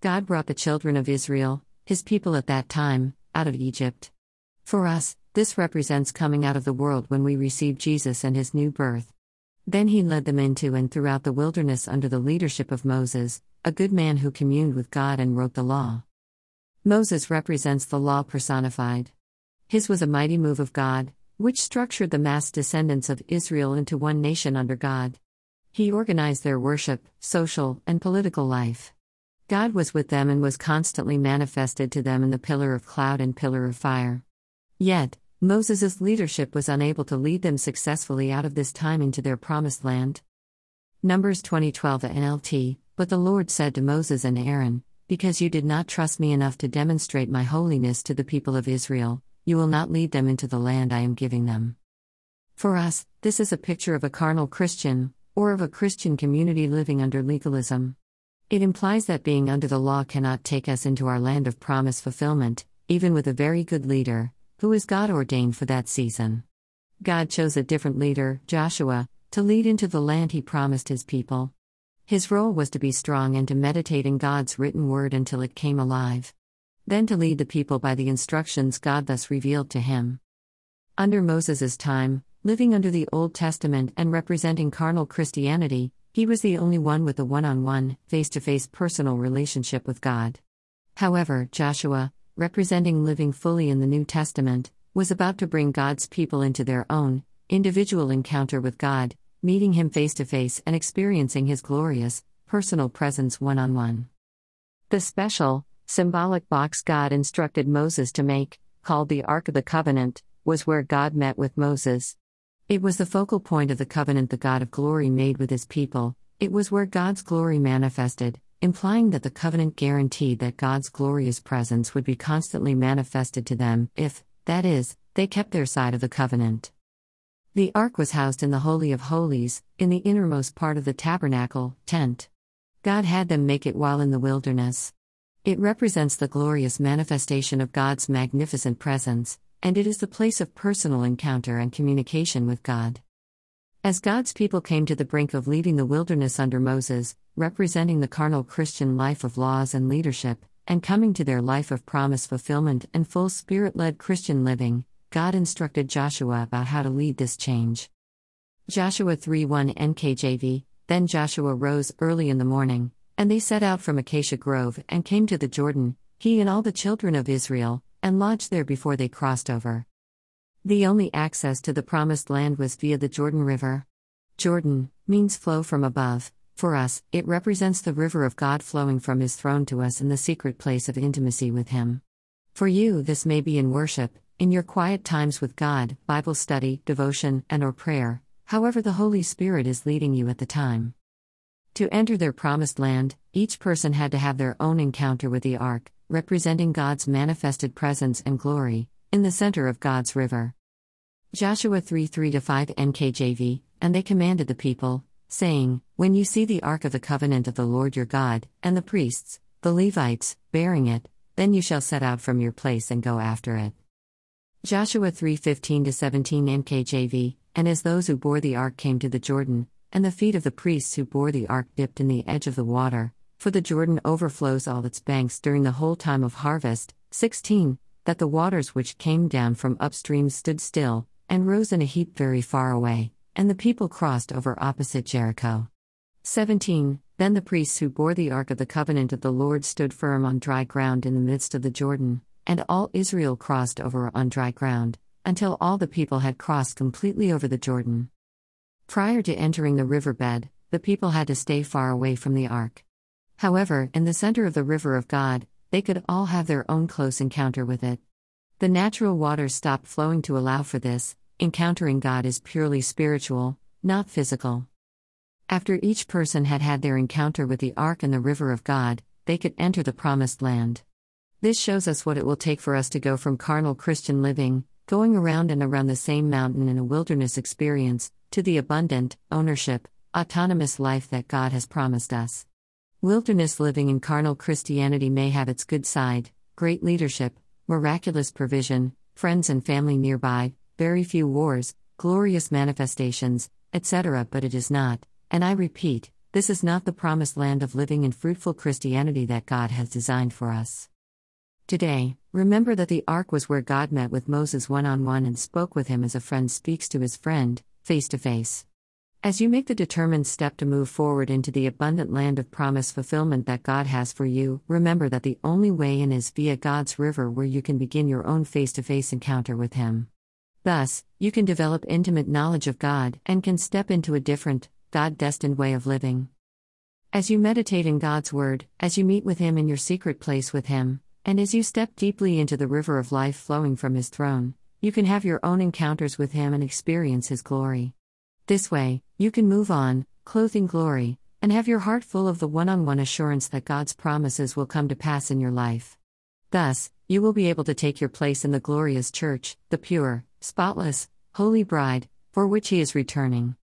God brought the children of Israel, his people at that time, out of Egypt. For us, this represents coming out of the world when we receive Jesus and his new birth. Then he led them into and throughout the wilderness under the leadership of Moses, a good man who communed with God and wrote the law. Moses represents the law personified. His was a mighty move of God, which structured the mass descendants of Israel into one nation under God. He organized their worship, social, and political life. God was with them and was constantly manifested to them in the pillar of cloud and pillar of fire. Yet, Moses' leadership was unable to lead them successfully out of this time into their promised land. Numbers 2012 NLT But the Lord said to Moses and Aaron, Because you did not trust me enough to demonstrate my holiness to the people of Israel, you will not lead them into the land I am giving them. For us, this is a picture of a carnal Christian, or of a Christian community living under legalism. It implies that being under the law cannot take us into our land of promise fulfillment, even with a very good leader, who is God ordained for that season. God chose a different leader, Joshua, to lead into the land he promised his people. His role was to be strong and to meditate in God's written word until it came alive then to lead the people by the instructions God thus revealed to him. Under Moses' time, living under the Old Testament and representing carnal Christianity, he was the only one with a one on one, face to face personal relationship with God. However, Joshua, representing living fully in the New Testament, was about to bring God's people into their own, individual encounter with God, meeting Him face to face and experiencing His glorious, personal presence one on one. The special, symbolic box God instructed Moses to make, called the Ark of the Covenant, was where God met with Moses. It was the focal point of the covenant the God of glory made with his people, it was where God's glory manifested, implying that the covenant guaranteed that God's glorious presence would be constantly manifested to them if, that is, they kept their side of the covenant. The ark was housed in the Holy of Holies, in the innermost part of the tabernacle, tent. God had them make it while in the wilderness. It represents the glorious manifestation of God's magnificent presence, and it is the place of personal encounter and communication with God. As God's people came to the brink of leaving the wilderness under Moses, representing the carnal Christian life of laws and leadership, and coming to their life of promise fulfillment and full spirit led Christian living, God instructed Joshua about how to lead this change. Joshua 3 1 NKJV Then Joshua rose early in the morning, and they set out from Acacia Grove and came to the Jordan, he and all the children of Israel, and lodged there before they crossed over. The only access to the Promised Land was via the Jordan River. Jordan means flow from above. For us, it represents the river of God flowing from His throne to us in the secret place of intimacy with Him. For you, this may be in worship, in your quiet times with God, Bible study, devotion, and or prayer, however the Holy Spirit is leading you at the time. To enter their promised land, each person had to have their own encounter with the ark, representing God's manifested presence and glory, in the center of God's river. Joshua 3 3 5 NKJV, and they commanded the people, saying, When you see the ark of the covenant of the Lord your God, and the priests, the Levites, bearing it, then you shall set out from your place and go after it. Joshua 3 15 17 NKJV, and as those who bore the ark came to the Jordan, and the feet of the priests who bore the ark dipped in the edge of the water, for the Jordan overflows all its banks during the whole time of harvest. 16. That the waters which came down from upstream stood still, and rose in a heap very far away, and the people crossed over opposite Jericho. 17. Then the priests who bore the ark of the covenant of the Lord stood firm on dry ground in the midst of the Jordan, and all Israel crossed over on dry ground, until all the people had crossed completely over the Jordan. Prior to entering the riverbed, the people had to stay far away from the ark. However, in the center of the river of God, they could all have their own close encounter with it. The natural waters stopped flowing to allow for this. Encountering God is purely spiritual, not physical. After each person had had their encounter with the ark and the river of God, they could enter the promised land. This shows us what it will take for us to go from carnal Christian living, going around and around the same mountain in a wilderness experience, to the abundant, ownership, autonomous life that God has promised us. Wilderness living in carnal Christianity may have its good side great leadership, miraculous provision, friends and family nearby, very few wars, glorious manifestations, etc., but it is not, and I repeat, this is not the promised land of living in fruitful Christianity that God has designed for us. Today, remember that the ark was where God met with Moses one on one and spoke with him as a friend speaks to his friend, face to face. As you make the determined step to move forward into the abundant land of promise fulfillment that God has for you, remember that the only way in is via God's river where you can begin your own face to face encounter with Him. Thus, you can develop intimate knowledge of God and can step into a different, God destined way of living. As you meditate in God's Word, as you meet with Him in your secret place with Him, and as you step deeply into the river of life flowing from His throne, you can have your own encounters with Him and experience His glory. This way, you can move on, clothed in glory, and have your heart full of the one on one assurance that God's promises will come to pass in your life. Thus, you will be able to take your place in the glorious church, the pure, spotless, holy bride, for which He is returning.